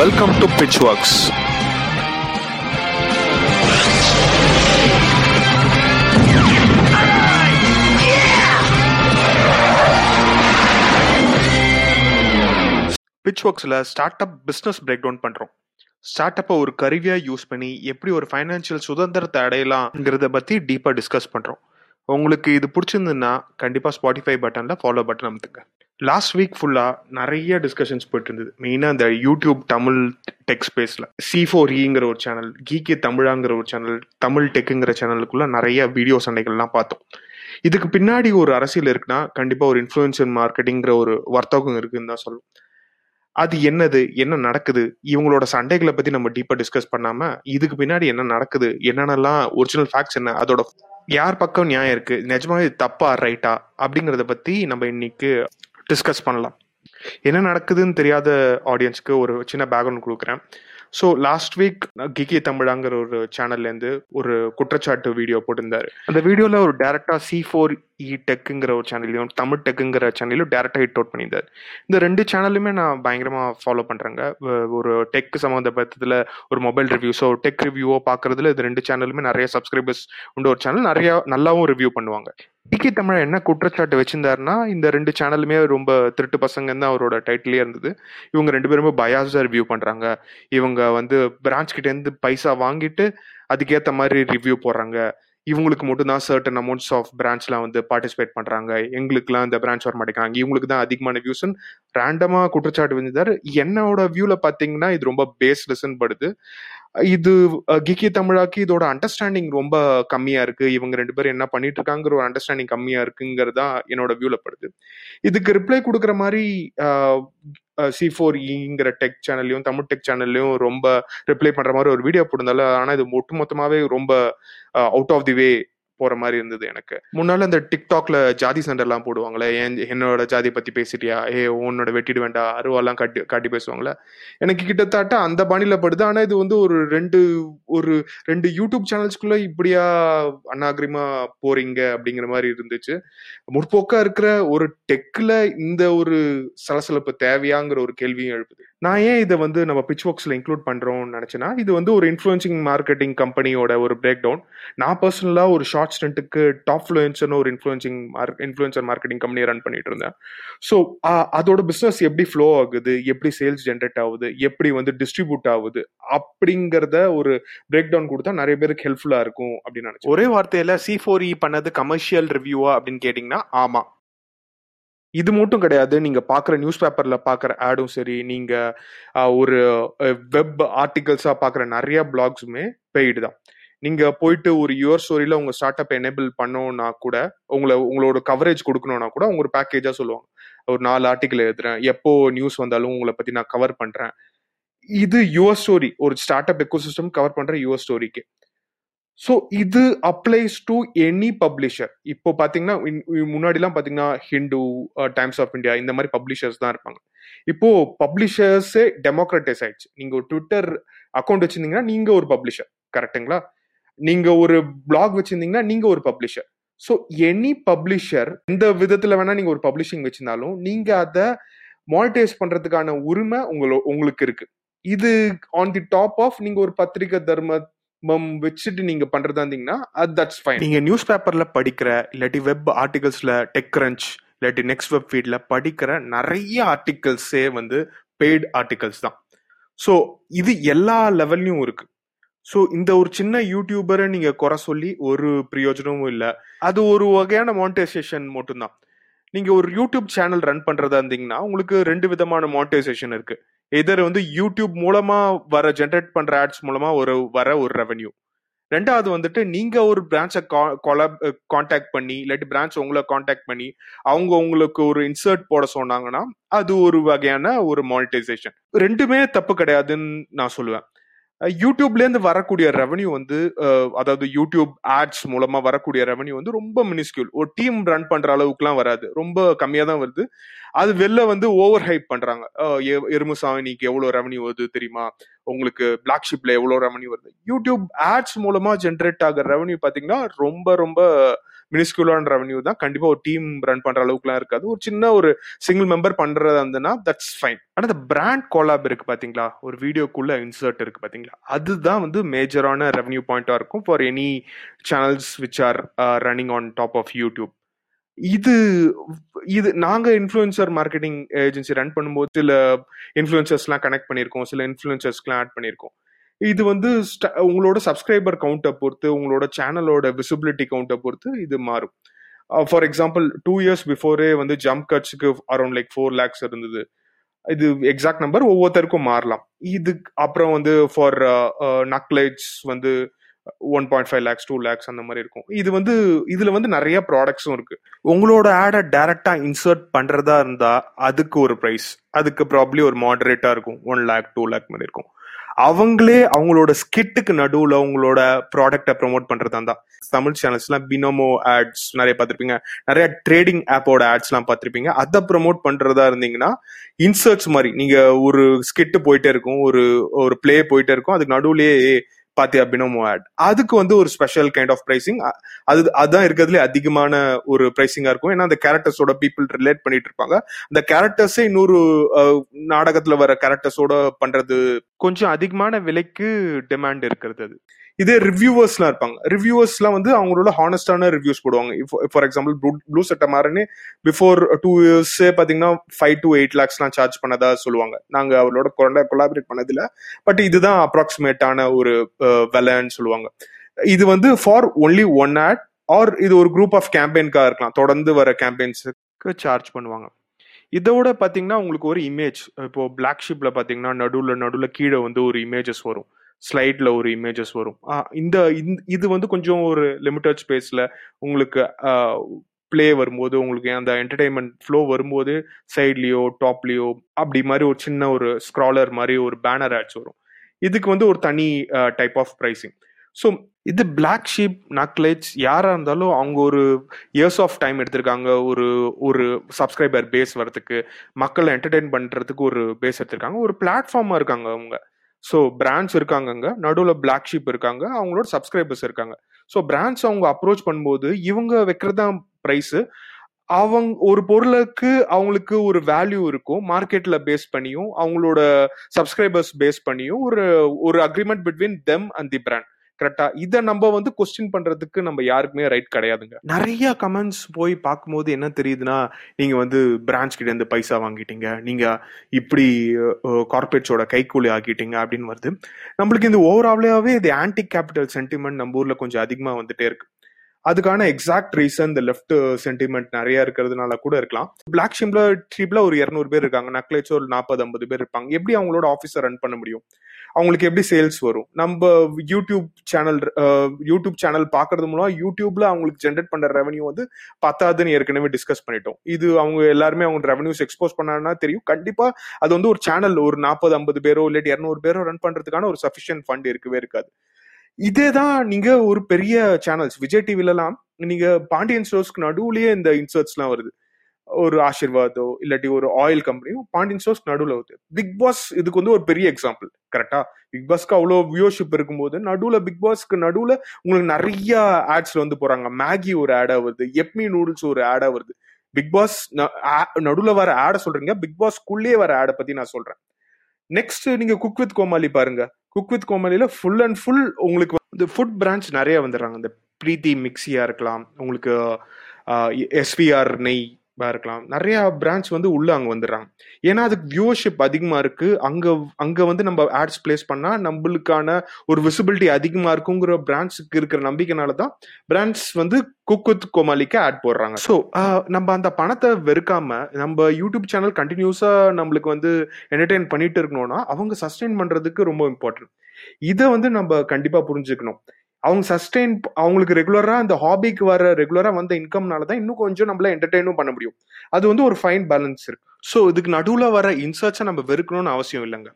Welcome to Pitchworks. பிட்ச்ஒர்க்ஸில் start up business break down பண்ணுறோம் start அப்பை ஒரு கருவியாக யூஸ் பண்ணி எப்படி ஒரு ஃபைனான்ஷியல் சுதந்திரத்தை அடையலாம்ங்கிறத பற்றி டீப்பாக டிஸ்கஸ் பண்ணுறோம் உங்களுக்கு இது பிடிச்சிருந்ததுன்னா கண்டிப்பாக ஸ்பாட்டிஃபை பட்டனில் ஃபாலோ பட்டன் அமுத்துங்க. லாஸ்ட் வீக் ஃபுல்லாக நிறைய டிஸ்கஷன்ஸ் போயிட்டு இருந்தது மெயினாக இந்த யூடியூப் தமிழ் டெக் ஸ்பேஸில் சி ஃபோர் ஈங்கிற ஒரு சேனல் கீகே தமிழாங்கிற ஒரு சேனல் தமிழ் டெக்குங்கிற சேனலுக்குள்ளே நிறைய வீடியோ சண்டைகள்லாம் பார்த்தோம். இதுக்கு பின்னாடி ஒரு அரசியல் இருக்குன்னா கண்டிப்பாக ஒரு இன்ஃப்ளூயன்சர் மார்க்கெட்டிங்கிற ஒரு வர்த்தகம் இருக்குன்னு தான் சொல்லும் அது என்னது? என்ன நடக்குது? இவங்களோட சண்டைகளை பற்றி நம்ம டீப்பாக டிஸ்கஸ் பண்ணாமல் இதுக்கு பின்னாடி என்ன நடக்குது? என்னென்னலாம் ஒரிஜினல் ஃபேக்ட்ஸ் என்ன? அதோட யார் பக்கம் நியாயம் இருக்கு? நிஜமாவே இது தப்பா? ரைட்டா அப்படிங்கறத பத்தி நம்ம இன்னைக்கு டிஸ்கஸ் பண்ணலாம். என்ன நடக்குதுன்னு தெரியாத ஆடியன்ஸ்க்கு ஒரு சின்ன பேக்ரவுண்ட் கொடுக்குறேன். ஸோ லாஸ்ட் வீக் கிகி தமிழாங்கிற ஒரு சேனல்லேருந்து ஒரு குற்றச்சாட்டு வீடியோ போட்டிருந்தாரு. அந்த வீடியோவில் ஒரு டேரக்டா சி ஃபோர் இ டெக்குங்கிற ஒரு சேனல்லையும் தமிழ் டெக்குங்கிற சேனல்லையும் டேரக்டாக ஹிட் அவுட் பண்ணியிருந்தார். இந்த ரெண்டு சேனலுமே நான் பயங்கரமாக ஃபாலோ பண்ணுறேங்க ஒரு டெக் சம்மந்தப்பட்டதில் ஒரு மொபைல் ரிவ்யூஸோ டெக் ரிவ்யூவோ பார்க்குறதுல இது ரெண்டு சேனலுமே நிறைய சப்ஸ்கிரைபர்ஸ் உண்டு. ஒரு சேனல் நிறையா நல்லாவும் ரிவ்யூ பண்ணுவாங்க. டிகே தமிழ் என்ன குற்றச்சாட்டு வச்சிருந்தாருன்னா இந்த ரெண்டு சேனலுமே ரொம்ப திருட்டு பசங்கன்னு தான் அவரோட டைட்டிலே இருந்தது. இவங்க ரெண்டு பேருமே பயாஸாக ரிவ்யூ பண்ணுறாங்க இவங்க வந்து பிரான்ச் கிட்டேருந்து பைசா வாங்கிட்டு அதுக்கேற்ற மாதிரி ரிவ்யூ போடுறாங்க. இவங்களுக்கு மட்டும் தான் சர்டன் அமௌண்ட்ஸ் ஆஃப் பிரான்ச்லாம் வந்து பார்ட்டிசிபேட் பண்றாங்க. எங்களுக்குலாம் இந்த பிரான்ச் வர மாட்டேங்கிறாங்க. இவங்களுக்கு தான் அதிகமான வியூஸ் ரேண்டமா குற்றச்சாட்டு வந்திருந்தாரு என்னோட வியூல பாத்தீங்கன்னா இது ரொம்ப பேஸ்லெஸ்ன்னு படுது. இது கிக்கி தமிழாக்கு இதோட அண்டர்ஸ்டாண்டிங் ரொம்ப கம்மியா இருக்கு. இவங்க ரெண்டு பேரும் என்ன பண்ணிட்டு இருக்காங்கிற ஒரு அண்டர்ஸ்டாண்டிங் கம்மியா இருக்குங்கிறதா என்னோட வியூல படுது. இதுக்கு ரிப்ளை கொடுக்குற மாதிரி சி ஃபோர் இங்கிற டெக் சேனல்லையும் தமிழ் டெக் சேனல்லையும் ரொம்ப ரிப்ளை பண்ற மாதிரி ஒரு வீடியோ போட்டிருந்தால ஆனா இது ஒட்டுமொத்தமாவே ரொம்ப அவுட் ஆஃப் தி வே போற மாதிரி இருந்தது எனக்கு. முன்னால இந்த டிக்டாக்ல ஜாதி சண்டைலாம் போடுவாங்களே ஏன் என்னோட ஜாதி பத்தி பேசிட்டியா? ஏ உன்னோட வெட்டிடு வேண்டாம் அருவாலாம் காட்டி காட்டி பேசுவாங்களே? எனக்கு கிட்டத்தட்ட அந்த பாணியில படுது. ஆனா இது வந்து ஒரு ரெண்டு ஒரு ரெண்டு யூடியூப் சேனல்ஸ்குள்ள இப்படியா அநாகரிமா போறீங்க அப்படிங்கிற மாதிரி இருந்துச்சு. முற்போக்கா இருக்கிற ஒரு டெக்ல இந்த ஒரு சலசலப்பு தேவையாங்கிற ஒரு கேள்வியும் எழுப்புது. நான் ஏன் இதை வந்து நம்ம பிச் ஒர்க்ஸில் இன்க்ளூட் பண்ணுறோம்னு நினைச்சேன்னா இது வந்து ஒரு இன்ஃப்ளூயன்சிங் மார்க்கெட்டிங் கம்பெனியோட ஒரு பிரேக் டவுன் நான் பர்சனலாக ஒரு ஷார்ட் ஸ்டண்ட்டுக்கு டாப் ஃப்ளூயன்சர்னு ஒரு influencing mark influencer marketing company run பண்ணிட்டு இருந்தேன். ஸோ அதோட பிஸ்னஸ் எப்படி ஃப்ளோ ஆகுது? எப்படி சேல்ஸ் ஜென்ரேட் ஆகுது? எப்படி வந்து டிஸ்ட்ரிபியூட் ஆகுது? அப்படிங்கிறத ஒரு பிரேக் டவுன் கொடுத்தா நிறைய பேருக்கு ஹெல்ப்ஃபுல்லாக இருக்கும் அப்படின்னு நினச்சேன். ஒரே வார்த்தையில் சி ஃபோர் இ e பண்ணது கமர்ஷியல் ரிவ்யூவா அப்படின்னு கேட்டிங்கன்னா ஆமாம் இது மட்டும் கிடையாது. நீங்க பாக்குற நியூஸ் பேப்பர்ல பாக்குற ஆடும் சரி நீங்க ஒரு வெப் ஆர்டிகல்ஸா பாக்குற நிறைய பிளாக்ஸுமே பெய்டு தான் நீங்க போயிட்டு ஒரு யுவர் ஸ்டோரியில உங்க ஸ்டார்ட் அப் எனேபிள் பண்ணோம்னா கூட உங்களை உங்களோட கவரேஜ் கொடுக்கணும்னா கூட உங்க ஒரு பேக்கேஜா சொல்லுவாங்க. ஒரு நாலு ஆர்டிக்கல் எழுதுறேன் எப்போ நியூஸ் வந்தாலும் உங்களை பத்தி நான் கவர் பண்றேன். இது யுவர் ஸ்டோரி ஒரு ஸ்டார்ட் அப் எக்கோசிஸ்டம் கவர் பண்ற யுவர் ஸ்டோரிக்கு ஸோ இது அப்ளைஸ் டு எனி பப்ளிஷர் இப்போ பார்த்தீங்கன்னா முன்னாடிலாம் பார்த்தீங்கன்னா Hindu Times uh, of India இந்த மாதிரி பப்ளிஷர்ஸ் தான் இருப்பாங்க. இப்போ பப்ளிஷர்ஸே டெமோக்ரட்டைஸ் ஆயிடுச்சு. நீங்க ஒரு ட்விட்டர் அக்கௌண்ட் வச்சிருந்தீங்கன்னா நீங்க ஒரு பப்ளிஷர் கரெக்டுங்களா நீங்க ஒரு பிளாக் வச்சிருந்தீங்கன்னா நீங்க ஒரு பப்ளிஷர் ஸோ எனி பப்ளிஷர் எந்த விதத்துல வேணா நீங்க ஒரு பப்ளிஷிங் வச்சிருந்தாலும் நீங்க அதை மானிட்டைஸ் பண்றதுக்கான உரிமை உங்களோ உங்களுக்கு இருக்கு. இது ஆன் தி டாப் ஆஃப் நீங்க ஒரு பத்திரிகை தர்ம வச்சுட்டு நீங்க பண்றதா இருந்தீங்கன்னா அது தட்ஸ் ஃபைன் நீங்க நியூஸ் பேப்பர்ல படிக்கிற இல்லாட்டி வெப் ஆர்டிகல்ஸ்ல டெக் கிரன்ச் இல்லாட்டி நெக்ஸ்ட் வெப் ஃபீட்ல படிக்கிற நிறைய ஆர்டிகல்ஸே வந்து பெய்டு ஆர்டிகல்ஸ் தான். ஸோ இது எல்லா லெவல்லையும் இருக்கு. ஸோ இந்த ஒரு சின்ன யூடியூபரை நீங்க குறை சொல்லி ஒரு பிரயோஜனமும் இல்லை. அது ஒரு வகையான மானிட்டைசேஷன் மட்டும்தான். நீங்க ஒரு யூடியூப் சேனல் ரன் பண்றதா இருந்தீங்கன்னா உங்களுக்கு ரெண்டு விதமான மானிட்டைசேஷன் இருக்கு. இதர் வந்து யூடியூப் மூலமா வர ஜென்ரேட் பண்ற ஆட்ஸ் மூலமா ஒரு வர ஒரு ரெவன்யூ ரெண்டாவது வந்துட்டு நீங்க ஒரு பிரான்ச்சை காண்டாக்ட் பண்ணி இல்லாட்டி பிரான்ச் உங்களை காண்டாக்ட் பண்ணி அவங்க உங்களுக்கு ஒரு இன்சர்ட் போட சொன்னாங்கன்னா அது ஒரு வகையான ஒரு மானிட்டைசேஷன் ரெண்டுமே தப்பு கிடையாதுன்னு நான் சொல்லுவேன். யூடியூப்ல இருந்து வரக்கூடிய ரெவன்யூ வந்து அதாவது யூடியூப் ஆட்ஸ் மூலமா வரக்கூடிய ரெவன்யூ வந்து ரொம்ப மினிஸ்கியூல் ஒரு டீம் ரன் பண்ற அளவுக்குலாம் வராது. ரொம்ப கம்மியா தான் வருது. அது வெளில வந்து ஓவர் ஹைப் பண்றாங்க எருமுசாமிக்கு எவ்வளவு ரெவன்யூ வருது தெரியுமா? உங்களுக்கு பிளாக் ஷிப்ல எவ்வளவு ரெவன்யூ வருது? யூடியூப் ஆட்ஸ் மூலமா ஜென்ரேட் ஆகிற ரெவன்யூ பாத்தீங்கன்னா ரொம்ப ரொம்ப மினிஸ்குலான ரெவன்யூ தான் கண்டிப்பா ஒரு டீம் ரன் பண்ற அளவுக்குலாம் இருக்காது. ஒரு சின்ன ஒரு சிங்கிள் மெம்பர் பண்றதா இருந்ததுன்னா தட்ஸ் ஃபைன் ஆனா இந்த பிராண்ட் கோலாப் இருக்கு பாத்தீங்களா? ஒரு வீடியோக்குள்ள இன்சர்ட் இருக்கு பாத்தீங்களா? அதுதான் வந்து மேஜரான ரெவன்யூ பாயிண்டா இருக்கும் for any channels which are running on top of YouTube இது இது நாங்க இன்ஃப்ளூயன்சர் மார்க்கெட்டிங் ஏஜென்சி ரன் பண்ணும்போது சில இன்ஃப்ளூயன்சர்ஸ்லாம் கனெக்ட் பண்ணியிருக்கோம். சில இன்ஃப்ளூயன்சர்ஸ்க்குலாம் ஆட் பண்ணியிருக்கோம். இது வந்து உங்களோட சப்ஸ்கிரைபர் கவுண்ட்டை பொறுத்து உங்களோட சேனலோட விசிபிலிட்டி கவுண்ட்டை பொறுத்து இது மாறும். ஃபார் எக்ஸாம்பிள் டூ இயர்ஸ் பிஃபோரே வந்து ஜம்ப் கட்ஸுக்கு அரௌண்ட் லைக் ஃபோர் லேக்ஸ் இருந்தது. இது எக்ஸாக்ட் நம்பர் ஒவ்வொருத்தருக்கும் மாறலாம். இதுக்கு அப்புறம் வந்து ஃபார் நக்லைட்ஸ் வந்து one point five lakhs two lakhs அந்த மாதிரி இருக்கும். இது வந்து இதுல வந்து நிறைய ப்ராடக்ட்ஸும் இருக்கு. உங்களோட ஆடை டைரக்டா இன்சர்ட் பண்றதா இருந்தா அதுக்கு ஒரு ப்ரைஸ் அதுக்கு ப்ராப்ளி ஒரு மாடரேட்டா இருக்கும். ஒன் லேக் டூ லேக் மாதிரி இருக்கும். அவங்களே அவங்களோட ஸ்கிட்டுக்கு நடுவுல அவங்களோட ப்ராடக்டை ப்ரமோட் பண்றதா இருந்தா தமிழ் சேனல்ஸ்லாம் பினோமோ ஆட்ஸ் நிறைய பார்த்திருப்பீங்க. நிறைய ட்ரேடிங் ஆப்போட ஆட்ஸ்லாம் பார்த்திருப்பீங்க. அதை ப்ரோமோட் பண்றதா இருந்தீங்கன்னா இன்சர்ட்ஸ் மாதிரி நீங்க ஒரு ஸ்கிட்டு போயிட்டே இருக்கும் ஒரு ஒரு ப்ளே போயிட்டே இருக்கும். அதுக்கு நடுவுலயே பாத்தியா பினோமோ ஆட். அதுக்கு வந்து ஒரு ஸ்பெஷல் கைண்ட் ஆஃப் பிரைசிங் அது அதான் இருக்கிறதுல அதிகமான ஒரு பிரைசிங்கா இருக்கும். ஏன்னா அந்த கேரக்டர்ஸோட பீப்புள் ரிலேட் பண்ணிட்டு இருப்பாங்க. அந்த கேரக்டர்ஸே இன்னொரு நாடகத்துல வர கேரக்டர்ஸோட பண்றது கொஞ்சம் அதிகமான விலைக்கு டிமாண்ட் இருக்கிறது அது. இதே ரிவ்யூவர்ஸ்லாம் இருப்பாங்க. ரிவ்யூவர்ஸ்லாம் வந்து அவங்களோட ஹானஸ்டான ரிவ்யூஸ் போடுவாங்க. ஃபார் எக்ஸாம்பிள் ப்ளூ செட்ட மாறனே பிஃபோர் டூ இயர்ஸே பார்த்தீங்கன்னா ஃபைவ் டு எயிட் லேக்ஸ்லாம் சார்ஜ் பண்ணதா சொல்லுவாங்க. நாங்கள் அவரோட அவளோட கொலாபரேட் பண்ணதில்ல. பட் இதுதான் அப்ராக்சிமேட்டான ஒரு விலைன்னு சொல்லுவாங்க. இது வந்து for only one ad or இது ஒரு குரூப் ஆஃப் கேம்பெயின்காக இருக்கலாம். தொடர்ந்து வர கேம்பெயின்ஸுக்கு சார்ஜ் பண்ணுவாங்க. இதோட பார்த்தீங்கன்னா உங்களுக்கு ஒரு இமேஜ் இப்போ பிளாக் ஷிப்ல பார்த்தீங்கன்னா நடுவில் நடுவில் கீழே வந்து ஒரு இமேஜஸ் வரும். ஸ்லைட்ல ஒரு இமேஜஸ் வரும். இந்த இது வந்து கொஞ்சம் ஒரு லிமிட்டட் ஸ்பேஸ்ல உங்களுக்கு ப்ளே வரும்போது உங்களுக்கு அந்த என்டர்டைன்மெண்ட் ஃப்ளோ வரும்போது சைட்லயோ டாப்லயோ அப்படி மாதிரி ஒரு சின்ன ஒரு ஸ்க்ராலர் மாதிரி ஒரு பேனர் ஆட்ஸ் வரும். இதுக்கு வந்து ஒரு தனி டைப் ஆஃப் ப்ரைசிங் ஸோ இது பிளாக் ஷீப் நக்லேஜ் யாராக இருந்தாலும் அவங்க ஒரு இயர்ஸ் ஆஃப் டைம் எடுத்திருக்காங்க. ஒரு ஒரு சப்ஸ்கிரைபர் பேஸ் வரதுக்கு மக்களை என்டர்டெயின் பண்ணுறதுக்கு ஒரு பேஸ் எடுத்திருக்காங்க. ஒரு பிளாட்ஃபார்மாக இருக்காங்க அவங்க. ஸோ பிராண்ட்ஸ் இருக்காங்கங்க. நடுவில் பிளாக் ஷீப் இருக்காங்க. அவங்களோட சப்ஸ்கிரைபர்ஸ் இருக்காங்க. ஸோ பிராண்ட்ஸ் அவங்க அப்ரோச் பண்ணும்போது இவங்க வைக்கிறதா ப்ரைஸு அவங்க ஒரு பொருளுக்கு அவங்களுக்கு ஒரு வேல்யூ இருக்கும். மார்க்கெட்ல பேஸ் பண்ணியும் அவங்களோட சப்ஸ்கிரைபர்ஸ் பேஸ் பண்ணியும் ஒரு ஒரு agreement between them and the brand கரெக்டா இதை நம்ம வந்து கொஸ்டின் பண்றதுக்கு நம்ம யாருக்குமே ரைட் கிடையாதுங்க. நிறைய கமெண்ட்ஸ் போய் பார்க்கும்போது என்ன தெரியுதுன்னா நீங்க வந்து பிரான்ச் கிட்ட இருந்து பைசா வாங்கிட்டீங்க. நீங்க இப்படி கார்பரேட்ஸோட கைக்கூலி ஆக்கிட்டீங்க அப்படின்னு வருது. நம்மளுக்கு இந்த ஓவராலாவே இது ஆன்டி கேபிட்டல் சென்டிமெண்ட் நம்ம ஊர்ல கொஞ்சம் அதிகமா வந்துட்டே இருக்கு. அதுக்கான எக்ஸாக்ட் ரீசன் இந்த லெஃப்ட் சென்டிமெண்ட் நிறைய இருக்கிறதுனால கூட இருக்கலாம். பிளாக் ஷிம்ல ட்ரீப்ல ஒரு இரநூறு பேர் இருக்காங்க. நக்லேச்சோ ஒரு நாற்பது ஐம்பது பேர் இருப்பாங்க. எப்படி அவங்களோட ஆஃபீஸை ரன் பண்ண முடியும்? அவங்களுக்கு எப்படி சேல்ஸ் வரும்? நம்ம யூடியூப் சேனல் யூடியூப் சேனல் பாக்குறது மூலம் யூடியூப்ல அவங்களுக்கு ஜென்ரேட் பண்ற ரெவன்யூ வந்து பத்தாதுன்னு ஏற்கனவே டிஸ்கஸ் பண்ணிட்டோம். இது அவங்க எல்லாருமே அவங்க ரெவன்யூஸ் எக்ஸ்போஸ் பண்ணாங்கன்னா தெரியும். கண்டிப்பா அது வந்து ஒரு சேனல் ஒரு நாற்பது ஐம்பது பேரோ இல்லாட்டி இரநூறு பேரோ ரன் பண்றதுக்கான ஒரு சஃபிஷியன்ட் ஃபண்ட் இருக்கவே இருக்காது. இதே தான் நீங்க ஒரு பெரிய சேனல்ஸ் விஜய் டிவிலலாம் நீங்க பாண்டியன் ஸ்டோர்ஸ்க்கு நடுவுலயே இந்த இன்சர்ட்ஸ்லாம் வருது. ஒரு ஆசிர்வாதோ இல்லாட்டி ஒரு ஆயில் கம்பெனியோ பாண்டியன் ஸ்டோர்ஸ் நடுவில் வருது. பிக் பாஸ் இதுக்கு வந்து ஒரு பெரிய எக்ஸாம்பிள் கரெக்டா பிக் பாஸ்க்கு அவ்வளோ வியூஷிப் இருக்கும்போது நடுவில் பிக் பாஸ்க்கு நடுவில் உங்களுக்கு நிறைய ஆட்ஸ்ல வந்து போறாங்க மேகி ஒரு ஆடா வருது எப்மி நூடுல்ஸ் ஒரு ஆடா வருது. பிக் பாஸ் நடுவில் வர ஆடை சொல்றீங்க. பிக் பாஸ்க்குள்ளேயே வர ஆடை பத்தி நான் சொல்றேன். நெக்ஸ்ட் நீங்க குக் வித் கோமாளி பாருங்க. குக் வித் கோமாளியில ஃபுல் அண்ட் ஃபுல் உங்களுக்கு வந்து ஃபுட் பிரான்ச் நிறைய வந்துடுறாங்க. இந்த பிரீத்தி மிக்சியா இருக்கலாம் உங்களுக்கு எஸ்விஆர் நெய் இருக்கலாம். நிறைய பிரான்ச் வந்து உள்ள அங்க வந்துடுறாங்க. ஏன்னா அதுக்கு வியூவர்ஷிப் அதிகமா இருக்கு. அங்க அங்க வந்து நம்ம ஆட்ஸ் பிளேஸ் பண்ணா நம்மளுக்கான ஒரு விசிபிலிட்டி அதிகமா இருக்குங்கிற பிரான்ச்சுக்கு இருக்கிற நம்பிக்கைனால தான் பிராண்ட்ஸ் வந்து குக்குத் கோமாலிக்கு ஆட் போடுறாங்க. ஸோ நம்ம அந்த பணத்தை வெறுக்காம நம்ம யூடியூப் சேனல் கண்டினியூஸா நம்மளுக்கு வந்து என்டர்டெயின் பண்ணிட்டு இருக்கணும்னா அவங்க சஸ்டெயின் பண்றதுக்கு ரொம்ப இம்பார்ட்டன்ட் இதை வந்து நம்ம கண்டிப்பா புரிஞ்சுக்கணும். அவங்க சஸ்டெயின் அவங்களுக்கு ரெகுலரா அந்த ஹாபிக்கு வர ரெகுலரா வந்த இன்கம்னால தான் இன்னும் கொஞ்சம் நம்மள என்டர்டெயினும் பண்ண முடியும். அது வந்து ஒரு ஃபைன் பேலன்ஸ் இருக்கு. ஸோ இதுக்கு நடுவில் வர இன்சர்ட்ஸை நம்ம வெறுக்கணும்னு அவசியம் இல்லைங்க.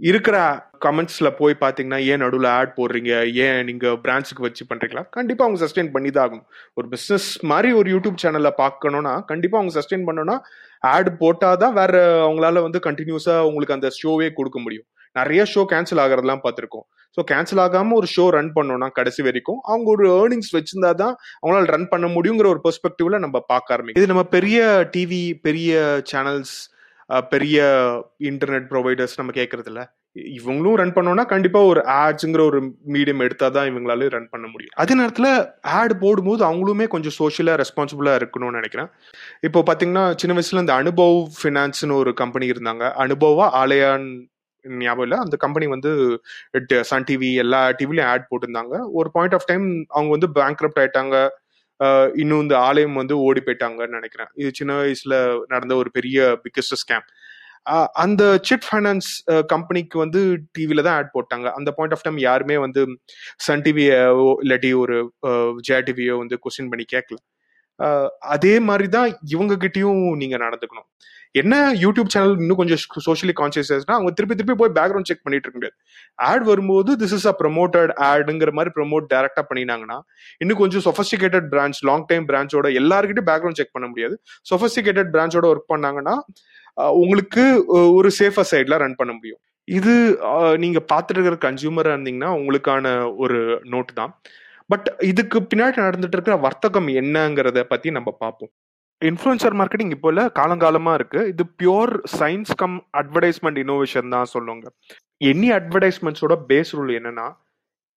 இருக்கிற கமெண்ட்ஸ்ல போய் பாத்தீங்கன்னா ஏன் நடுவில் ஆட் போடுறீங்க? ஏன் நீங்க பிரான்ச்சுக்கு வச்சு பண்றீங்களா? கண்டிப்பா அவங்க சஸ்டெயின் பண்ணி தான் ஆகும் ஒரு பிசினஸ் மாதிரி ஒரு யூடியூப் சேனல்ல பார்க்கணும்னா கண்டிப்பா அவங்க சஸ்டெயின் பண்ணோம்னா ஆட் போட்டாதான் வேற அவங்களால வந்து கண்டினியூஸா உங்களுக்கு அந்த ஷோவே கொடுக்க முடியும். நிறைய ஷோ கேன்சல் ஆகிறதெல்லாம் பார்த்துருக்கோம். ஸோ கேன்சல் ஆகாமல் ஒரு ஷோ ரன் பண்ணோம்னா கடைசி வரைக்கும் அவங்க ஒரு ஏர்னிங்ஸ் வச்சிருந்தா தான் அவங்களால ரன் பண்ண முடியுங்கிற ஒரு பெர்ஸ்பெக்டிவ்ல நம்ம பார்க்க ஆரம்பிக்கும் இது நம்ம பெரிய டிவி பெரிய சேனல்ஸ் பெரிய இன்டர்நெட் ப்ரொவைடர்ஸ் நம்ம கேட்கறது இல்ல இவங்களும் ரன் பண்ணோம்னா கண்டிப்பா ஒரு ஆட்ஸுங்கிற ஒரு மீடியம் எடுத்தா தான் இவங்களால ரன் பண்ண முடியும். அதே நேரத்துல ஆட் போடும்போது அவங்களுமே கொஞ்சம் சோஷியலா ரெஸ்பான்சிபிளா இருக்கணும்னு நினைக்கிறேன். இப்போ பாத்தீங்கன்னா சின்ன வயசுல இந்த அனுபவ் ஃபினான்ஸ்னு ஒரு கம்பெனி இருந்தாங்க. அனுபவா ஆலயான் ஞாபகம் இல்லை. அந்த கம்பெனி வந்து சன் டிவி எல்லா டிவிலையும் ஆட் போட்டிருந்தாங்க. ஒரு பாயிண்ட் ஆஃப் டைம் அவங்க வந்து பேங்க்ரப்ட் ஆயிட்டாங்க. இன்னும் இந்த ஆலயம் வந்து ஓடி போயிட்டாங்கன்னு நினைக்கிறேன். இது சின்ன வயசுல நடந்த ஒரு பெரிய பிக்கஸ்ட் ஸ்கேம் அந்த சிட் ஃபைனான்ஸ் கம்பெனிக்கு வந்து டிவியில தான் ஆட் போட்டாங்க. அந்த பாயிண்ட் ஆஃப் டைம் யாருமே வந்து சன் டிவியோ இல்லாட்டி ஒரு ஜே டிவியோ வந்து கொஸ்டின் பண்ணி கேட்கல அதே மாதிரி தான் இவங்க கிட்டயும் நீங்க நடந்துக்கணும். என்ன யூடியூப் சேனல் இன்னும் கொஞ்சம் சோஷியலி கான்சியஸ்னா அவங்க திருப்பி திருப்பி போய் பேக்ரவுண்ட் செக் பண்ணிட்டு இருக்க முடியாது. ஆட் வரும்போது திஸ் இஸ் அ ப்ரமோட்டட் ஆடுங்கிற மாதிரி ப்ரமோட் டேரக்டா பண்ணினாங்கன்னா இன்னும் கொஞ்சம் சொஃபஸ்டிகேட்டட் பிரான்ச் லாங் டைம் பிரான்ச்சோட எல்லாருக்கிட்டையும் பேக்ரவுண்ட் செக் பண்ண முடியாது. சொஃபஸ்டிகேட்டட் பிரான்ச்சோட ஒர்க் பண்ணாங்கன்னா உங்களுக்கு ஒரு சேஃபர் சைட்ல ரன் பண்ண முடியும். இது நீங்க பார்த்துட்டு இருக்கிற கன்சியூமரா இருந்தீங்கன்னா உங்களுக்கான ஒரு நோட் தான். பட் இதுக்கு பின்னாடி நடந்துட்டு இருக்கிற வர்த்தகம் என்னங்கிறத பத்தி நம்ம பார்ப்போம் இன்ஃப்ளூயன்சர் மார்க்கெட்டிங் இப்போ இல்ல காலங்காலமா இருக்கு. இது pure science cum advertisement innovation தான் சொல்லுவாங்க. எனி அட்வர்டைஸ்மெண்ட்ஸோட பேஸ் ரூல் என்னன்னா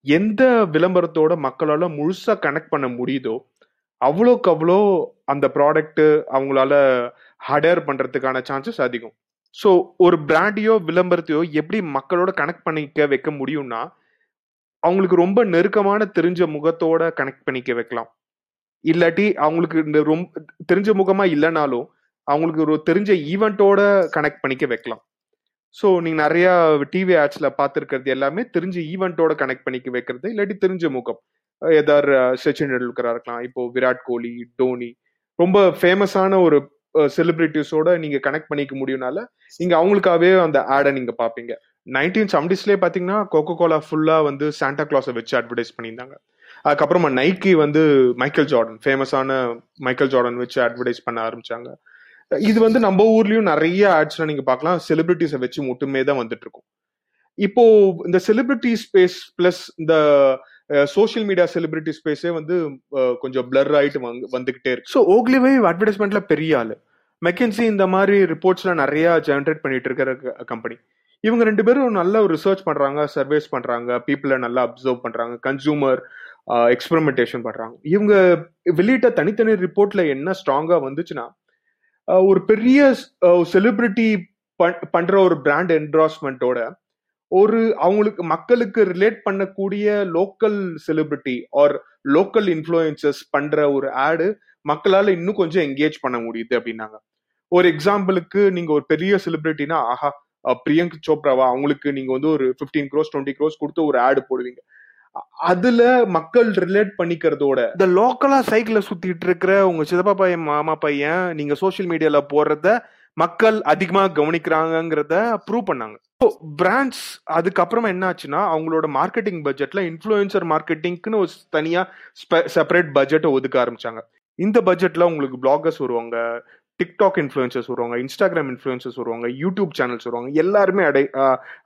எந்த விளம்பரத்தோட மக்களால முழுசா கனெக்ட் பண்ண முடியுதோ அவ்வளோக்கு அவ்வளோ அந்த ப்ராடக்ட்டு அவங்களால ஹடர் பண்றதுக்கான சான்சஸ் அதிகம். ஸோ ஒரு பிராண்டையோ விளம்பரத்தையோ எப்படி மக்களோட கனெக்ட் பண்ணிக்க வைக்க முடியும்னா அவங்களுக்கு ரொம்ப நெருக்கமான தெரிஞ்ச முகத்தோட கனெக்ட் பண்ணிக்க வைக்கலாம். இல்லாட்டி அவங்களுக்கு இந்த ரொம்ப தெரிஞ்ச முகமா இல்லைனாலும் அவங்களுக்கு ஒரு தெரிஞ்ச ஈவெண்ட்டோட கனெக்ட் பண்ணிக்க வைக்கலாம். ஸோ நீங்க நிறைய டிவி ஆட்ஸ்ல பார்த்துருக்கிறது எல்லாமே தெரிஞ்ச ஈவெண்ட்டோட கனெக்ட் பண்ணிக்க வைக்கிறது இல்லாட்டி தெரிஞ்ச முகம். ஏதாவது சச்சின் டெண்டுல்கரா இருக்கலாம். இப்போ விராட் கோலி டோனி ரொம்ப ஃபேமஸான ஒரு செலிபிரிட்டிஸோட நீங்க கனெக்ட் பண்ணிக்க முடியும்னால நீங்க அவங்களுக்காகவே அந்த ஆடை நீங்க பாப்பீங்க நைன்டீன் செவன்டிஸ்லேயே பார்த்தீங்கன்னா கோகோ கோலா ஃபுல்லாக வந்து சாண்டா கிளாஸை வச்சு அட்வர்டைஸ் பண்ணியிருந்தாங்க. அதுக்கப்புறமா நைக்கி வந்து மைக்கேல் ஜார்டன் ஃபேமஸான மைக்கேல் ஜார்டன் வச்சு அட்வர்டைஸ் பண்ண ஆரம்பிச்சாங்க. இது வந்து நம்ம ஊர்லயும் நிறைய ஆட்ஸ்லாம் நீங்க பார்க்கலாம். செலிபிரிட்டிஸை வச்சு மட்டுமே தான் வந்துட்டு இருக்கும். இப்போ இந்த செலிபிரிட்டி ஸ்பேஸ் பிளஸ் இந்த சோஷியல் மீடியா செலிபிரிட்டி ஸ்பேஸே வந்து கொஞ்சம் பிளர் ஆயிட்டு வந்துகிட்டே இருக்கு. ஸோ ஓக்லிவே அட்வர்டைஸ்மெண்ட்ல பெரிய ஆளு. மெக்கன்சி இந்த மாதிரி ரிப்போர்ட்ஸ்லாம் நிறைய ஜென்ரேட் பண்ணிட்டு இருக்கிற கம்பெனி இவங்க ரெண்டு பேரும் நல்ல ஒரு ரிசர்ச் பண்றாங்க சர்வேஸ் பண்றாங்க பீப்புளை நல்லா அப்சர்வ் பண்றாங்க கன்சூமர் எக்ஸ்பெரிமெண்டேஷன் பண்றாங்க. இவங்க வெளியிட்ட தனித்தனி ரிப்போர்ட்ல என்ன ஸ்ட்ராங்கா வந்துச்சுன்னா ஒரு பெரிய செலிபிரிட்டி பண்ற ஒரு பிராண்ட் என்ட்ராஸ்மெண்ட்டோட ஒரு அவங்களுக்கு மக்களுக்கு ரிலேட் பண்ணக்கூடிய local celebrity or local influences பண்ற ஒரு ஆடு மக்களால இன்னும் கொஞ்சம் என்கேஜ் பண்ண முடியுது அப்படின்னாங்க. ஒரு எக்ஸாம்பிளுக்கு நீங்க ஒரு பெரிய செலிபிரிட்டினா ஆஹா பிரியங்க் சோப்ராவா அவங்களுக்கு நீங்க வந்து ஒரு பிப்டீன் க்ரோஸ் டுவெண்ட்டி க்ரோஸ் கொடுத்து ஒரு ஆடு போடுவீங்க. அதுல மக்கள் ரிலேட் பண்ணிக்கிறதோட இந்த லோக்கலா சைக்கிள சுத்திட்டு இருக்கிற உங்க சிதப்பா பையன் மாமா பையன் நீங்க சோசியல் மீடியால போடுறத மக்கள் அதிகமா கவனிக்கிறாங்கிறத ப்ரூவ் பண்ணாங்க. பிராண்ட்ஸ் அதுக்கப்புறமா என்ன ஆச்சுன்னா அவங்களோட மார்க்கெட்டிங் பட்ஜெட்ல இன்ஃபுளுசர் மார்க்கெட்டிங்க்குன்னு ஒரு தனியா செப்பரேட் பட்ஜெட்டை ஒதுக்க ஆரம்பிச்சாங்க. இந்த பட்ஜெட்ல உங்களுக்கு பிளாகர்ஸ் வருவாங்க டிக்டாக் இன்ஃப்ளூயன்சர்ஸ் வருவாங்க இன்ஸ்டாகிராம் இன்ஃப்ளூயன்சர்ஸ் வருவாங்க யூடியூப் சேனல்ஸ் வருவாங்க எல்லாருமே அடை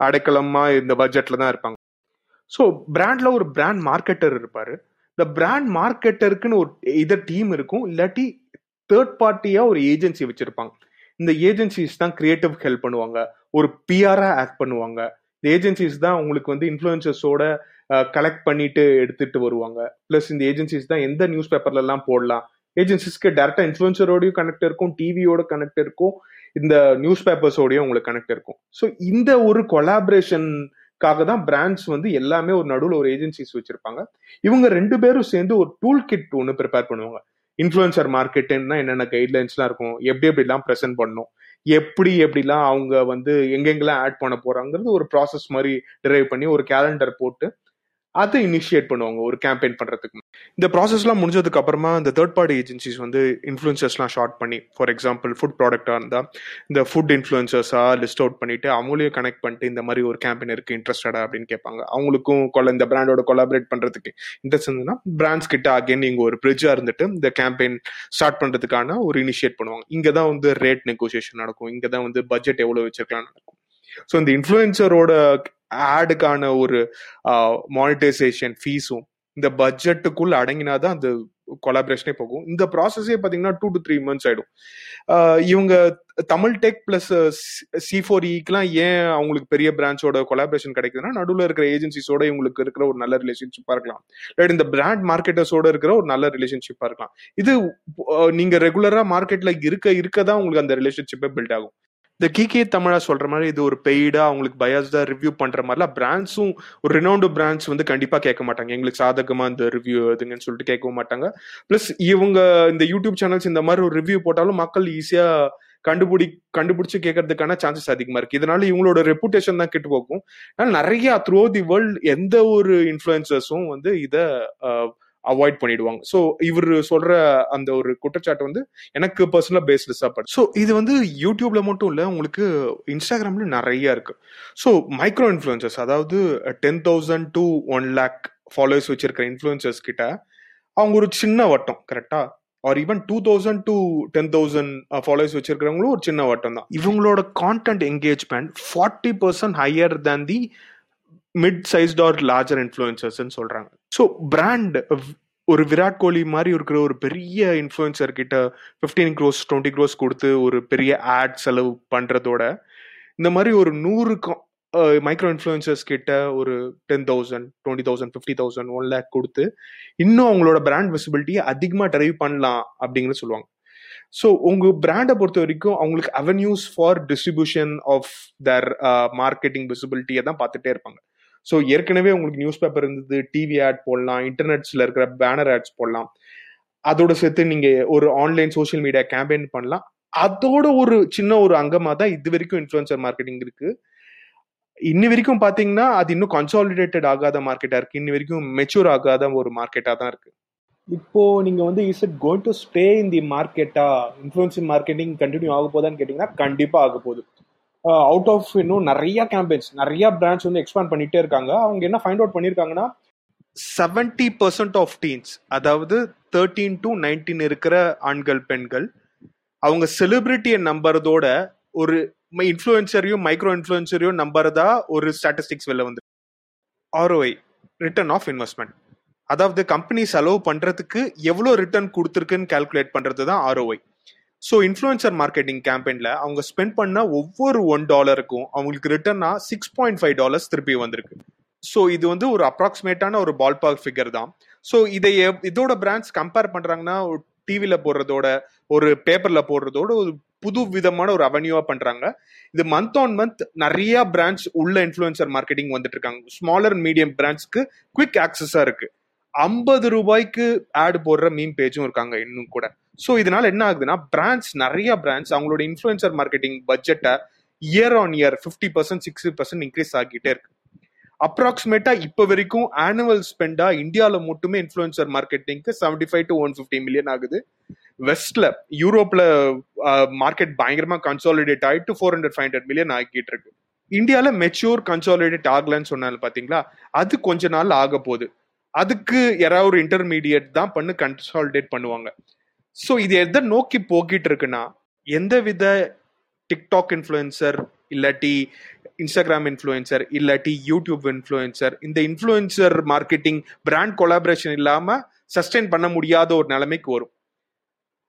அடைக்கலமா இந்த பட்ஜெட்ல தான் இருப்பாங்க. ஸோ பிராண்ட்ல ஒரு பிராண்ட் மார்க்கெட்டர் இருப்பாரு. இந்த பிராண்ட் மார்க்கெட்டருக்குன்னு ஒரு இதை டீம் இருக்கும் இல்லாட்டி தேர்ட் பார்ட்டியா ஒரு ஏஜென்சி வச்சிருப்பாங்க. இந்த ஏஜென்சிஸ் தான் கிரியேட்டிவ் ஹெல்ப் பண்ணுவாங்க ஒரு பிஆரா ஆக்ட் பண்ணுவாங்க. இந்த ஏஜென்சிஸ் தான் உங்களுக்கு வந்து இன்ஃப்ளூயன்சர்ஸோட கலெக்ட் பண்ணிட்டு எடுத்துட்டு வருவாங்க. பிளஸ் இந்த ஏஜென்சிஸ் தான் எந்த நியூஸ் பேப்பர்ல எல்லாம் போடலாம் ஏஜென்சிஸ்க்கு டேரக்டா இன்ஃபுளுசரோடயும் கனெக்ட் இருக்கும் டிவியோட கனெக்ட் இருக்கும் இந்த நியூஸ் பேப்பர்ஸோடயும் உங்களுக்கு கனெக்ட் இருக்கும். ஸோ இந்த ஒரு கொலாபரேஷனுக்காக தான் பிராண்ட்ஸ் வந்து எல்லாமே ஒரு நடுவில் ஒரு ஏஜென்சிஸ் வச்சிருப்பாங்க. இவங்க ரெண்டு பேரும் சேர்ந்து ஒரு டூல் கிட் ஒன்று ப்ரிப்பேர் பண்ணுவாங்க. இன்ஃப்ளூயன்சர் மார்க்கெட்டுன்னா என்னென்ன கைட்லைன்ஸ்லாம் இருக்கும் எப்படி எப்படிலாம் ப்ரெசென்ட் பண்ணணும் எப்படி எப்படிலாம் அவங்க வந்து எங்கெங்கெல்லாம் ஆட் பண்ண போறாங்கிறது ஒரு ப்ராசஸ் மாதிரி டிரைவ் பண்ணி ஒரு கேலண்டர் போட்டு அதை இனிஷியேட் பண்ணுவாங்க ஒரு கேம்பெயின் பண்றதுக்கு இந்த ப்ராசஸ்லாம் முடிஞ்சதுக்கு அப்புறமா இந்த தேர்ட் பார்ட்டி ஏஜென்சிஸ் வந்து இன்ஃபுளுசர்ஸ்லாம் ஷார்ட் பண்ணி ஃபார் எக்ஸாம்பிள் ஃபுட் ப்ராடக்டாக இருந்தால் இந்த ஃபுட் இன்ஃப்ளூயன்சர்ஸாக லிஸ்ட் அவுட் பண்ணிட்டு அவங்களையும் கனெக்ட் பண்ணிட்டு இந்த மாதிரி ஒரு கேம்பெயின் இருக்கு இன்ட்ரெஸ்டடா அப்படின்னு கேட்பாங்க. அவங்களுக்கும் கொல இந்த பிராண்டோட கொலாபரேட் பண்றதுக்கு இன்ட்ரெஸ்ட் இருந்ததுன்னா பிராண்ட்ஸ் கிட்ட அகைன் நீங்கள் ஒரு பிரிட்ஜாக இருந்துட்டு இந்த கேம்பெயின் ஸ்டார்ட் பண்ணுறதுக்கான ஒரு இனிஷியேட் பண்ணுவாங்க. இங்கே தான் வந்து ரேட் நெகோசியேஷன் நடக்கும். இங்கே தான் வந்து பட்ஜெட் எவ்வளோ வச்சிருக்கலாம் நடக்கும். ஸோ இந்த இன்ஃப்ளூயன்சரோட ஆடுக்கான ஒரு மானிட்டைசேஷன் ஃபீஸும் இந்த பட்ஜெட்டுக்குள்ள அடங்கினாதான் அந்த கொலாபரேஷனே போகும். இந்த ப்ராசஸே பாத்தீங்கன்னா டூ டு த்ரீ மந்த்ஸ் ஆயிடும். இவங்க Tamil tech plus C four இக்கெல்லாம் ஏன் அவங்களுக்கு பெரிய பிரான்ச்சோட கொலாபரேஷன் கிடைக்குதுன்னா நடுவில் இருக்கிற ஏஜென்சிஸோட இவங்களுக்கு இருக்கிற ஒரு நல்ல ரிலேஷன்ஷிப் இருக்கலாம். இல்லாட்டி இந்த பிராண்ட் மார்க்கெட்டர்ஸோட இருக்கிற ஒரு நல்ல ரிலேஷன்ஷிப் இருக்கலாம். இது நீங்க ரெகுலரா மார்க்கெட்ல இருக்க இருக்க தான் உங்களுக்கு அந்த ரிலேஷன்ஷிப்பே பில்ட் ஆகும். இந்த கிகே தமிழா சொல்ற மாதிரி இது ஒரு பெய்டா அவங்களுக்கு பயாஸ்டா ரிவ்யூ பண்ற மாதிரிலாம் பிராண்ட்ஸும் ஒரு ரினவுண்டு பிராண்ட்ஸ் வந்து கண்டிப்பா கேட்க மாட்டாங்க. எங்களுக்கு சாதகமா இந்த ரிவ்யூ எதுங்கன்னு சொல்லிட்டு கேட்கவும் மாட்டாங்க. பிளஸ் இவங்க இந்த யூடியூப் சேனல்ஸ் இந்த மாதிரி ஒரு ரிவ்யூ போட்டாலும் மக்கள் ஈஸியா கண்டுபிடி கண்டுபிடிச்சு கேட்கறதுக்கான சான்சஸ் அதிகமா இருக்கு. இதனால இவங்களோட ரெப்புடேஷன் தான் கெட்டு போகும். அதனால நிறைய த்ரூ தி வேர்ல்ட் எந்த ஒரு இன்ஃபுளுசர்ஸும் வந்து இதை அவாய்ட் பண்ணிடுவாங்க. ஸோ இவர் சொல்ற அந்த ஒரு குற்றச்சாட்டு வந்து எனக்கு பர்சனலா பேஸ்லெஸ்ஸா படும் ஸோ இது வந்து யூடியூப்ல மட்டும் இல்லை உங்களுக்கு இன்ஸ்டாகிராம்ல நிறைய இருக்கு. ஸோ மைக்ரோ இன்ஃபுளுசர்ஸ் அதாவது ten thousand to one lakh followers வச்சிருக்கிற இன்ஃபுளுசர்ஸ் கிட்ட அவங்க ஒரு சின்ன வட்டம் கரெக்டா or even two thousand to ten thousand followers வச்சிருக்கிறவங்களும் ஒரு சின்ன வட்டம் தான். இவங்களோட content engagement forty percent higher than the mid sized or larger influencers சொல்றாங்க. ஸோ பிராண்ட் ஒரு விராட் கோலி மாதிரி இருக்கிற ஒரு பெரிய இன்ஃப்ளூயன்சர் கிட்ட ஃபிஃப்டீன் க்ரோஸ் டுவெண்ட்டி க்ரோஸ் கொடுத்து ஒரு பெரிய ஆட் செலவு பண்ணுறதோட இந்த மாதிரி ஒரு நூறு மைக்ரோ இன்ஃப்ளூயன்சர்ஸ் கிட்ட ஒரு ten thousand twenty thousand fifty thousand one lakh கொடுத்து இன்னும் அவங்களோட பிராண்ட் விசிபிலிட்டியை அதிகமாக டிரைவ் பண்ணலாம் அப்படிங்கிறது சொல்லுவாங்க. ஸோ உங்கள் பிராண்டை பொறுத்த வரைக்கும் அவங்களுக்கு avenues for distribution of their marketing விசிபிலிட்டியை தான் பார்த்துட்டே இருப்பாங்க. ஸோ ஏற்கனவே உங்களுக்கு நியூஸ் பேப்பர் இருந்தது டிவி ஆட் போடலாம் இன்டர்நெட்ஸில் இருக்கிற பேனர் ஆட்ஸ் போடலாம். அதோட சேர்த்து நீங்கள் ஒரு ஆன்லைன் சோஷியல் மீடியா கேம்பெயின் பண்ணலாம். அதோட ஒரு சின்ன ஒரு அங்கமாக தான் இது வரைக்கும் இன்ஃப்ளூன்சர் மார்க்கெட்டிங் இருக்கு. இன்னி வரைக்கும் பாத்தீங்கன்னா அது இன்னும் கன்சாலிடேட்டட் ஆகாத மார்க்கெட்டா இருக்கு. இன்னி வரைக்கும் மெச்சூர் ஆகாத ஒரு மார்க்கெட்டா தான் இருக்கு. இப்போ நீங்க வந்து is it going to stay in the மார்க்கெட்டா இன்ஃபுளுன்சிங் மார்க்கெட்டிங் கண்டினியூ ஆக போதான்னு கேட்டீங்கன்னா கண்டிப்பா ஆக போகுது. அவுட் ஆஃப் இன்னும் நிறைய கேம்பெயின்ஸ் நிறைய பிரான்ச் வந்து எக்ஸ்பேண்ட் பண்ணிட்டே இருக்காங்க. அவங்க என்ன ஃபைண்ட் அவுட் பண்ணியிருக்காங்கன்னா செவன்டி பர்சன்ட் ஆஃப் டீன்ஸ் அதாவது தேர்ட்டீன் டு நைன்டீன் இருக்கிற ஆண்கள் பெண்கள் அவங்க செலிபிரிட்டியை நம்புறதோட ஒரு இன்ஃப்ளூயன்சரையும் மைக்ரோ இன்ஃப்ளூயன்சரையும் நம்புறதா ஒரு ஸ்டாட்டிஸ்டிக்ஸ் வெளில வந்து ஆர்ஓஐ ரிட்டர்ன் ஆஃப் இன்வெஸ்ட்மெண்ட் அதாவது கம்பெனி செலவு பண்றதுக்கு எவ்வளோ ரிட்டர்ன் கொடுத்துருக்குன்னு கால்குலேட் பண்றது தான் ஆர்ஓஐ ஸோ இன்ஃப்ளூயன்சர் மார்க்கெட்டிங் கேம்பெயின்ல அவங்க ஸ்பெண்ட் பண்ண ஒவ்வொரு ஒன் டாலருக்கும் அவங்களுக்கு ரிட்டர்னா சிக்ஸ் பாயிண்ட் ஃபைவ் டாலர்ஸ் திருப்பி வந்திருக்கு. ஸோ இது வந்து ஒரு அப்ராக்சிமேட்டான ஒரு பால் பார்க் ஃபிகர் தான். ஸோ இதை இதோட பிராண்ட்ஸ் கம்பேர் பண்ணுறாங்கன்னா டிவியில் போடுறதோட ஒரு பேப்பரில் போடுறதோட ஒரு புது விதமான ஒரு அவென்யூவா பண்றாங்க. இது மந்த் ஆன் மந்த் நிறைய பிரான்ச் உள்ள இன்ஃபுளுசர் மார்க்கெட்டிங் வந்துட்டு இருக்காங்க. ஸ்மாலர் மீடியம் பிரான்ச்க்கு குவிக் ஆக்சஸா இருக்கு. ஐம்பது ரூபாய்க்கு ஆட் போடுற மீன் பேஜும் இருக்காங்க இன்னும் கூட. ஸோ இதனால என்ன ஆகுதுன்னா பிராண்ட்ஸ் நிறைய பிராண்ட்ஸ் அவங்களோட இன்ஃபுளுசர் மார்க்கெட்டிங் பட்ஜெட்டை year on year fifty percent sixty percent increase ஆகிட்டே இருக்கு. அப்ராக்சிமேட்டா இப்போ வரைக்கும் ஆனுவல் ஸ்பெண்டா இந்தியாவில் மட்டுமே influencer மார்க்கெட்டிங்க்கு seventy five to one fifty million ஆகுது வெஸ்ட்ல யூரோப்ல மார்க்கெட் பயங்கரமா கன்சாலிடேட் ஆயிட்டு four hundred five hundred million ஆகிட்டு இருக்கு. இந்தியாவில் மெச்சூர் கன்சாலிடேட் ஆகலன்னு சொன்னாலும் பாத்தீங்களா அது கொஞ்ச நாள் ஆக போகுது. அதுக்கு யாராவது ஒரு இன்டர்மீடியட் தான் பண்ணு கன்சாலிடேட் பண்ணுவாங்க. ஸோ இது எதை நோக்கி போக்கிட்டு இருக்குன்னா எந்த வித டிக்டாக் இன்ஃப்ளூயன்சர் இல்லாட்டி இன்ஸ்டாகிராம் இன்ஃப்ளூயன்சர் இல்லாட்டி யூடியூப் இன்ஃப்ளூயன்சர் இந்த இன்ஃப்ளூயன்சர் மார்க்கெட்டிங் பிராண்ட் கொலாபரேஷன் இல்லாமல் சஸ்டெயின் பண்ண முடியாத ஒரு நிலைமைக்கு வரும்.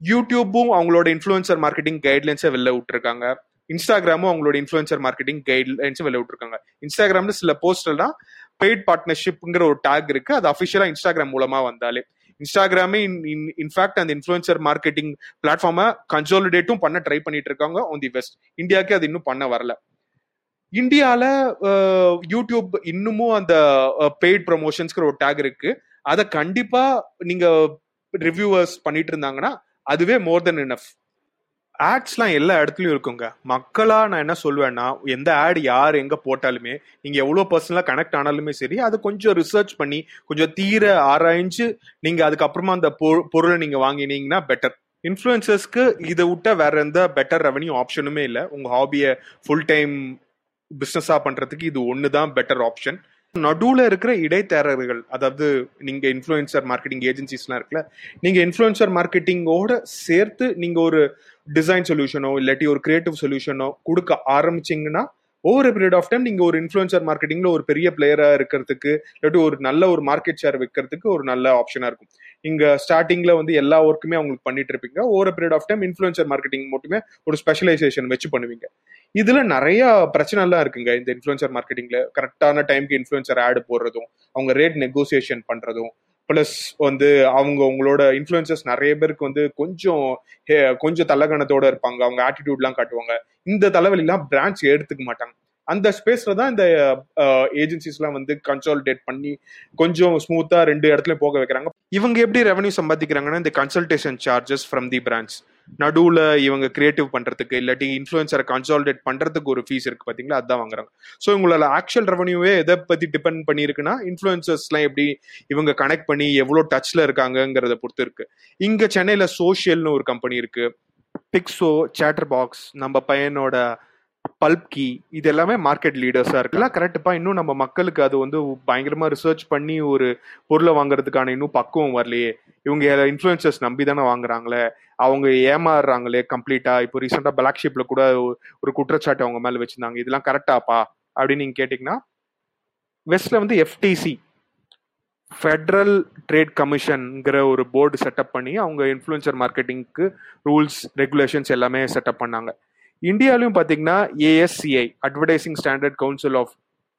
யூடியூப்பும் அவங்களோட இன்ஃப்ளூயன்சர் மார்க்கெட்டிங் கைட்லைன்ஸை வெளில விட்டுருக்காங்க. இன்ஸ்டாகிராமும் அவங்களோட இன்ஃப்ளூயன்சர் மார்க்கெட்டிங் கைட்லைன்ஸும் வெளில விட்டுருக்காங்க. இன்ஸ்டாகிராம்ல சில போஸ்டர்லாம் பெய்ட் பார்ட்னர்ஷிப்ங்கிற ஒரு டேக் இருக்கு. அது அஃபிஷியலா இன்ஸ்டாகிராம் மூலமா வந்தாலே. இன்ஸ்டாகிராமே இன்ஃபேக்ட் அந்த இன்ஃபுளுசர் மார்க்கெட்டிங் பிளாட்ஃபார்மை கன்சோலிடேட்டும் பண்ண ட்ரை பண்ணிட்டு இருக்காங்க ஆன் தி வெஸ்ட் இந்தியாவுக்கு அது இன்னும் பண்ண வரல. இந்தியால யூடியூப் இன்னமும் அந்த பெய்ட் ப்ரொமோஷன்ஸ்ங்கிற ஒரு டேக் இருக்கு. அதை கண்டிப்பா நீங்க ரிவ்யூவர்ஸ் பண்ணிட்டு இருந்தாங்கன்னா அதுவே மோர் தென் இனஃப் ஆட்ஸ்லாம் எல்லா இடத்துலயும் இருக்குங்க. மக்களா நான் என்ன சொல்லுவேன்னா எந்த ஆட் யார் எங்க போட்டாலுமே நீங்க எவ்வளவு பர்சனலா கனெக்ட் ஆனாலுமே சரி அதை கொஞ்சம் ரிசர்ச் பண்ணி கொஞ்சம் தீர ஆராய்ஞ்சு நீங்க அதுக்கப்புறமா அந்த பொருளை நீங்க வாங்கினீங்கன்னா பெட்டர் இன்ஃப்ளூயன்சர்ஸ்க்கு இதை விட்ட வேற எந்த பெட்டர் ரெவன்யூ ஆப்ஷனுமே இல்லை. உங்க ஹாபியை ஃபுல் டைம் பிஸ்னஸா பண்றதுக்கு இது ஒன்று தான் பெட்டர் ஆப்ஷன் நடுவில் இருக்கிற இடைத்தரகர்கள் அதாவது நீங்க இன்ஃப்ளூயன்சர் மார்க்கெட்டிங் ஏஜென்சிஸ்லாம் இருக்குல்ல நீங்க இன்ஃப்ளூயன்சர் மார்க்கெட்டிங்கோட சேர்த்து நீங்க ஒரு டிசைன் சொல்யூஷனோ இல்லாட்டி ஒரு கிரியேட்டிவ் சொல்யூஷனோ கொடுக்க ஆரம்பிச்சிங்கன்னா ஓவர் பீரியட் ஆஃப் டைம் நீங்க ஒரு இன்ஃபுளுசர் மார்க்கெட்டிங்ல ஒரு பெரிய பிளேயரா இருக்கிறதுக்கு இல்லாட்டி ஒரு நல்ல ஒரு மார்க்கெட் ஷேர் வைக்கிறதுக்கு ஒரு நல்ல ஆப்ஷனா இருக்கும். இங்க ஸ்டார்டிங்ல வந்து எல்லா ஒர்க்குமே அவங்களுக்கு பண்ணிட்டு இருப்பீங்க. Over period of time influencer marketing மட்டுமே ஒரு ஸ்பெஷலைசேஷன் வச்சு பண்ணுவீங்க. இதுல நிறைய பிரச்சனை எல்லாம் இருக்குங்க. இந்த இன்ஃபுளுசர் மார்க்கெட்டிங்ல கரெக்டான டைம்க்கு இன்ஃபுளுசர் ஆடு போடுறதும் அவங்க ரேட் நெகோசியேஷன் பண்றதும் பிளஸ் வந்து அவங்க உங்களோட இன்ஃப்ளூயன்சஸ் நிறைய பேருக்கு வந்து கொஞ்சம் கொஞ்சம் தலகணத்தோட இருப்பாங்க. அவங்க ஆட்டிடியூட்லாம் காட்டுவாங்க. இந்த தலைவலிலாம் பிரான்ச் எடுத்துக்க மாட்டாங்க. அந்த ஸ்பேஸ்ல தான் இந்த ஏஜென்சிஸ்லாம் வந்து கன்சால்டேட் பண்ணி கொஞ்சம் ஸ்மூத்தா ரெண்டு இடத்துல போக வைக்கிறாங்க. இவங்க எப்படி ரெவன்யூ சம்பாதிக்கிறாங்கன்னா இந்த consultation charges from the branch நடுவுல இவங்க கிரியேட்டிவ் பண்றதுக்கு இல்லாட்டி இன்ஃபுளுசரை கன்சால்டேட் பண்றதுக்கு ஒரு ஃபீஸ் இருக்கு பாத்தீங்களா? அதான் வாங்குறாங்க. ஸோ உங்களோட ஆக்சுவல் ரெவன்யூவே எதை பத்தி டிபெண்ட் பண்ணிருக்குன்னா இன்ஃபுளுசர்ஸ்லாம் எப்படி இவங்க கனெக்ட் பண்ணி எவ்வளோ டச்ல இருக்காங்கங்கிறத பொறுத்து இருக்கு. இங்க சென்னையில சோஷியல்னு ஒரு கம்பெனி இருக்கு. பிக்ஸோ சேட்டர் பாக்ஸ் நம்ம பையனோட பல்ப் கீ இது எல்லாமே மார்க்கெட் லீடர்ஸாக இருக்கு எல்லாம் கரெக்டுப்பா இன்னும் நம்ம மக்களுக்கு அது வந்து பயங்கரமாக ரிசர்ச் பண்ணி ஒரு பொருளை வாங்குறதுக்கான இன்னும் பக்குவம் வரலையே. இவங்க இன்ஃப்ளூயன்சர்ஸ் நம்பி தானே வாங்குறாங்களே? அவங்க ஏமாறுறாங்களே கம்ப்ளீட்டாக இப்போ ரீசெண்டாக பிளாக் ஷிப்பில் கூட ஒரு குற்றச்சாட்டு அவங்க மேலே வச்சுருந்தாங்க. இதெல்லாம் கரெக்டாப்பா அப்படின்னு நீங்கள் கேட்டிங்கன்னா வெஸ்ட்டில் வந்து எஃப்டிசி ஃபெட்ரல் ட்ரேட் கமிஷன்ங்கிற ஒரு போர்டு செட்டப் பண்ணி அவங்க இன்ஃப்ளூயன்சர் மார்க்கெட்டிங்க்கு ரூல்ஸ் ரெகுலேஷன்ஸ் எல்லாமே செட்டப் பண்ணாங்க. இந்தியாலையும் பார்த்தீங்கன்னா ASCI advertising standard council of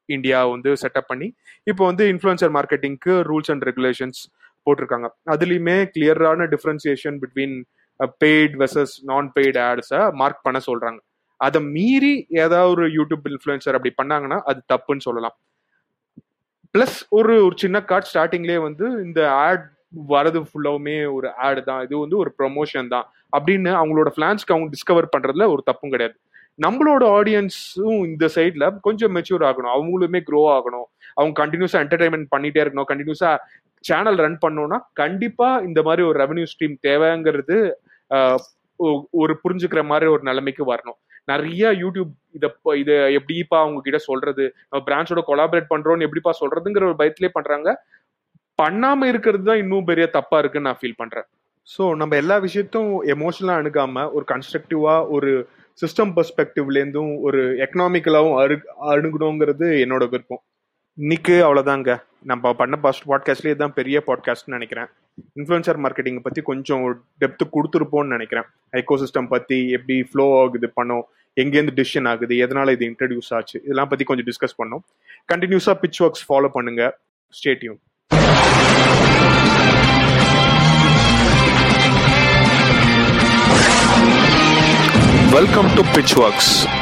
India வந்து செட்டப் பண்ணி இப்போ வந்து இன்ஃப்ளூயன்சர் மார்க்கெட்டிங்க்கு ரூல்ஸ் அண்ட் ரெகுலேஷன்ஸ் போட்டிருக்காங்க. அதுலேயுமே கிளியரான differentiation between paid versus non paid ஆட்ஸை mark பண்ண சொல்கிறாங்க அதை மீறி ஏதாவது ஒரு யூடியூப் இன்ஃப்ளூயன்சர் அப்படி பண்ணாங்கன்னா அது தப்புன்னு சொல்லலாம். ப்ளஸ் ஒரு ஒரு சின்ன கார்ட் ஸ்டார்டிங்லேயே வந்து இந்த ஆட் வரது ஃபுல்லாவுமே ஒரு ஆடு தான். இது வந்து ஒரு ப்ரொமோஷன் தான். அப்படின்னு அவங்களோட பிளான்ஸ்க்கு அவங்க டிஸ்கவர் பண்றதுல ஒரு தப்பும் கிடையாது. நம்மளோட ஆடியன்ஸும் இந்த சைட்ல கொஞ்சம் மெச்சூர் ஆகணும். அவங்களுமே க்ரோ ஆகணும். அவங்க கண்டினியூஸா என்டர்டைன்மெண்ட் பண்ணிட்டே இருக்கணும். கண்டினியூஸா சேனல் ரன் பண்ணோம்னா கண்டிப்பா இந்த மாதிரி ஒரு ரெவன்யூ ஸ்ட்ரீம் தேவைங்கிறது ஒரு புரிஞ்சுக்கிற மாதிரி ஒரு நிலைமைக்கு வரணும். நிறைய யூடியூப் இதை இதை எப்படிப்பா அவங்க கிட்ட சொல்றது? நம்ம பிரான்ச்சோட கொலாபரேட் பண்றோம்னு எப்படிப்பா சொல்றதுங்கிற ஒரு பயத்திலே பண்றாங்க. பண்ணாம இருக்கிறது தான் இன்னும் பெரிய தப்பா இருக்குன்னு நான் ஃபீல் பண்றேன். ஸோ நம்ம எல்லா விஷயத்தையும் எமோஷனலாக அணுகாம ஒரு கன்ஸ்ட்ரக்டிவாக ஒரு சிஸ்டம் பெர்ஸ்பெக்டிவ்லேருந்தும் ஒரு எக்கனாமிக்கலாகவும் அரு அணுகணுங்கிறது என்னோட விருப்பம். இன்னைக்கு அவ்வளோதாங்க நம்ம பண்ண ஃபர்ஸ்ட் பாட்காஸ்ட்லேயே தான் பெரிய பாட்காஸ்ட்னு நினைக்கிறேன். இன்ஃப்ளூயன்சர் மார்க்கெட்டிங் பற்றி கொஞ்சம் டெப்த்து கொடுத்துருப்போம்னு நினைக்கிறேன். ஐகோ சிஸ்டம் பற்றி எப்படி ஃப்ளோ ஆகுது பண்ணோம் எங்கேருந்து டிசிஷன் ஆகுது எதனால் இது இன்ட்ரடியூஸ் ஆச்சு இதெல்லாம் பற்றி கொஞ்சம் டிஸ்கஸ் பண்ணோம். கண்டினியூஸாக பிச் ஒர்க்ஸ் ஃபாலோ பண்ணுங்கள் stay tuned Welcome to Pitchworks.